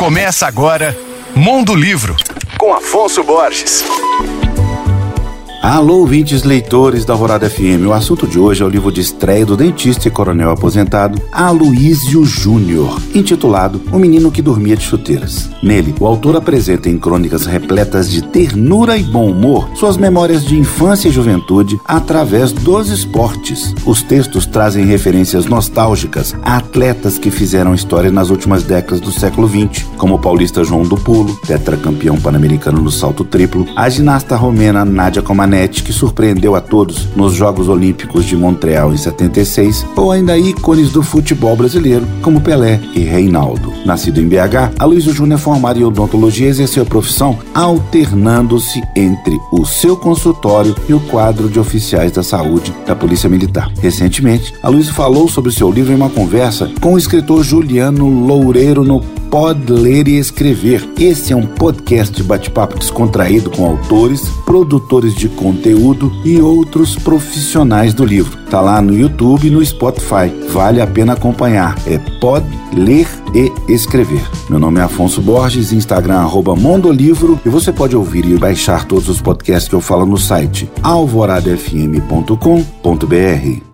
Começa agora Mundo Livro, com Afonso Borges. Alô, ouvintes leitores da Alvorada FM. O assunto de hoje é o livro de estreia do dentista e coronel aposentado Aloísio Júnior, intitulado O Menino que Dormia de Chuteiras. Nele, o autor apresenta em crônicas repletas de ternura e bom humor suas memórias de infância e juventude através dos esportes. Os textos trazem referências nostálgicas a atletas que fizeram história nas últimas décadas do século XX, como o paulista João do Pulo, tetracampeão pan-americano no salto triplo, a ginasta romena Nádia Comaneci, que surpreendeu a todos nos Jogos Olímpicos de Montreal em 76, ou ainda ícones do futebol brasileiro, como Pelé e Reinaldo. Nascido em BH, Aloysio Júnior é formado em odontologia e exerceu a profissão alternando-se entre o seu consultório e o quadro de oficiais da saúde da Polícia Militar. Recentemente, Aloysio falou sobre seu livro em uma conversa com o escritor Juliano Loureiro no Pode Ler e Escrever. Esse é um podcast de bate-papo descontraído com autores, produtores de conteúdo e outros profissionais do livro. Tá lá no YouTube e no Spotify. Vale a pena acompanhar. É Pode Ler e Escrever. Meu nome é Afonso Borges, Instagram arroba Mondolivro e você pode ouvir e baixar todos os podcasts que eu falo no site alvoradafm.com.br.